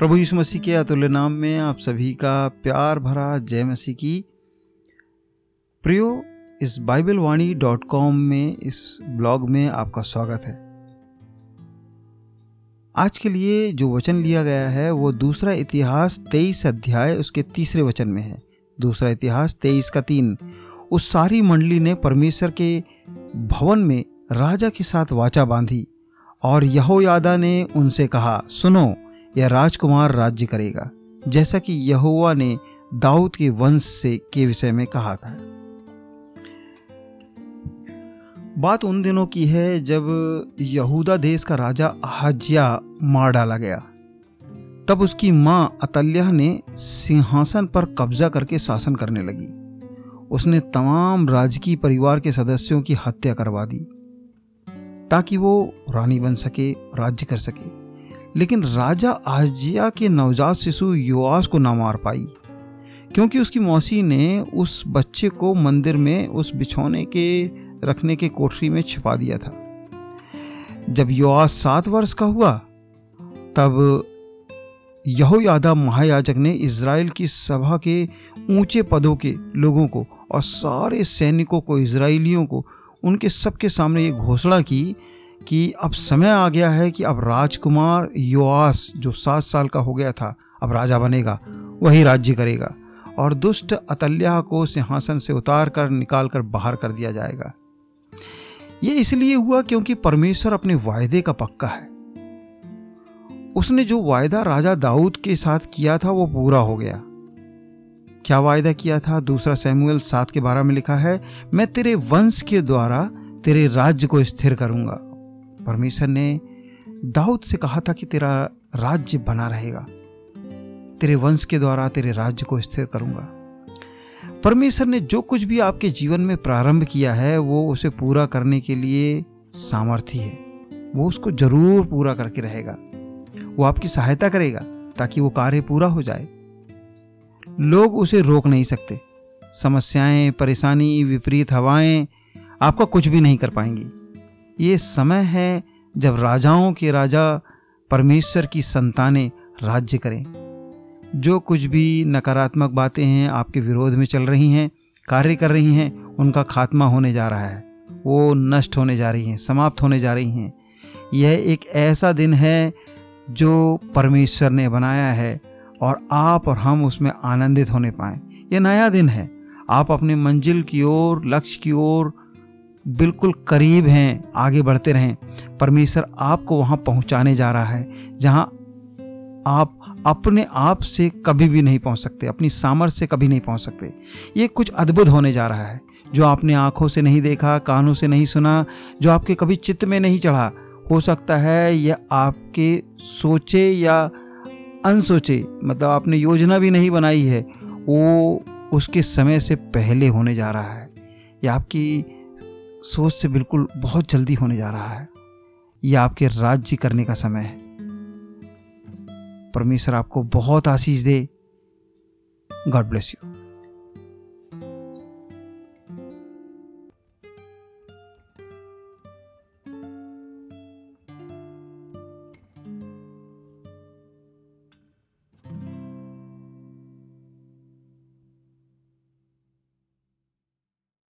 प्रभु यीशु मसीह के अतुल्य नाम में आप सभी का प्यार भरा जय मसीह की। प्रियो, इस बाइबल वाणी डॉट कॉम में, इस ब्लॉग में आपका स्वागत है। आज के लिए जो वचन लिया गया है, वो दूसरा इतिहास तेईस अध्याय, उसके तीसरे वचन में है। दूसरा इतिहास तेईस का तीन। उस सारी मंडली ने परमेश्वर के भवन में राजा के साथ वाचा बांधी और यहोयादा ने उनसे कहा, सुनो यह राजकुमार राज्य करेगा, जैसा कि यहोवा ने दाऊद के वंश से के विषय में कहा था। बात उन दिनों की है जब यहूदा देश का राजा हजिया मार डाला गया। तब उसकी माँ अतल्या ने सिंहासन पर कब्जा करके शासन करने लगी। उसने तमाम राजकीय परिवार के सदस्यों की हत्या करवा दी, ताकि वो रानी बन सके, राज्य कर सके। लेकिन राजा आजिया के नवजात शिशु युवास को ना मार पाई, क्योंकि उसकी मौसी ने उस बच्चे को मंदिर में उस बिछौने के, रखने के कोठरी में छिपा दिया था। जब युवास सात वर्ष का हुआ, तब यहोयादा महायाजक ने इज़राइल की सभा के ऊँचे पदों के लोगों को और सारे सैनिकों को इसराइलियों को, उनके सबके सामने ये घोषणा की कि अब समय आ गया है कि अब राजकुमार युवास जो सात साल का हो गया था, अब राजा बनेगा, वही राज्य करेगा और दुष्ट अतल्या को सिंहासन से उतार कर निकाल कर बाहर कर दिया जाएगा। ये इसलिए हुआ क्योंकि परमेश्वर अपने वायदे का पक्का है। उसने जो वायदा राजा दाऊद के साथ किया था, वो पूरा हो गया। क्या वायदा किया था? दूसरा सैमुअल सात के बारह में लिखा है, मैं तेरे वंश के द्वारा तेरे राज्य को स्थिर करूँगा। परमेश्वर ने दाऊद से कहा था कि तेरा राज्य बना रहेगा। तेरे वंश के द्वारा तेरे राज्य को स्थिर करूँगा। परमेश्वर ने जो कुछ भी आपके जीवन में प्रारंभ किया है, वो उसे पूरा करने के लिए सामर्थ्य है। वो उसको ज़रूर पूरा करके रहेगा। वो आपकी सहायता करेगा ताकि वो कार्य पूरा हो जाए। लोग उसे रोक नहीं सकते। समस्याएँ, परेशानी, विपरीत हवाएँ आपका कुछ भी नहीं कर पाएँगी। ये समय है जब राजाओं के राजा परमेश्वर की संतानें राज्य करें। जो कुछ भी नकारात्मक बातें हैं, आपके विरोध में चल रही हैं, कार्य कर रही हैं, उनका खात्मा होने जा रहा है। वो नष्ट होने जा रही हैं, समाप्त होने जा रही हैं। यह एक ऐसा दिन है जो परमेश्वर ने बनाया है और आप और हम उसमें आनंदित होने पाएँ। यह नया दिन है। आप अपने मंजिल की ओर, लक्ष्य की ओर बिल्कुल करीब हैं, आगे बढ़ते रहें। परमेश्वर आपको वहाँ पहुँचाने जा रहा है, जहाँ आप अपने आप से कभी भी नहीं पहुँच सकते, अपनी सामर्थ्य से कभी नहीं पहुँच सकते। ये कुछ अद्भुत होने जा रहा है, जो आपने आँखों से नहीं देखा, कानों से नहीं सुना, जो आपके कभी चित्त में नहीं चढ़ा। हो सकता है यह आपके सोचे या अनसोचे मतलब आपने योजना भी नहीं बनाई है, वो उसके समय से पहले होने जा रहा है। या आपकी सोच से बिल्कुल बहुत जल्दी होने जा रहा है। यह आपके राज्य करने का समय है। परमेश्वर आपको बहुत आशीष दे। God bless you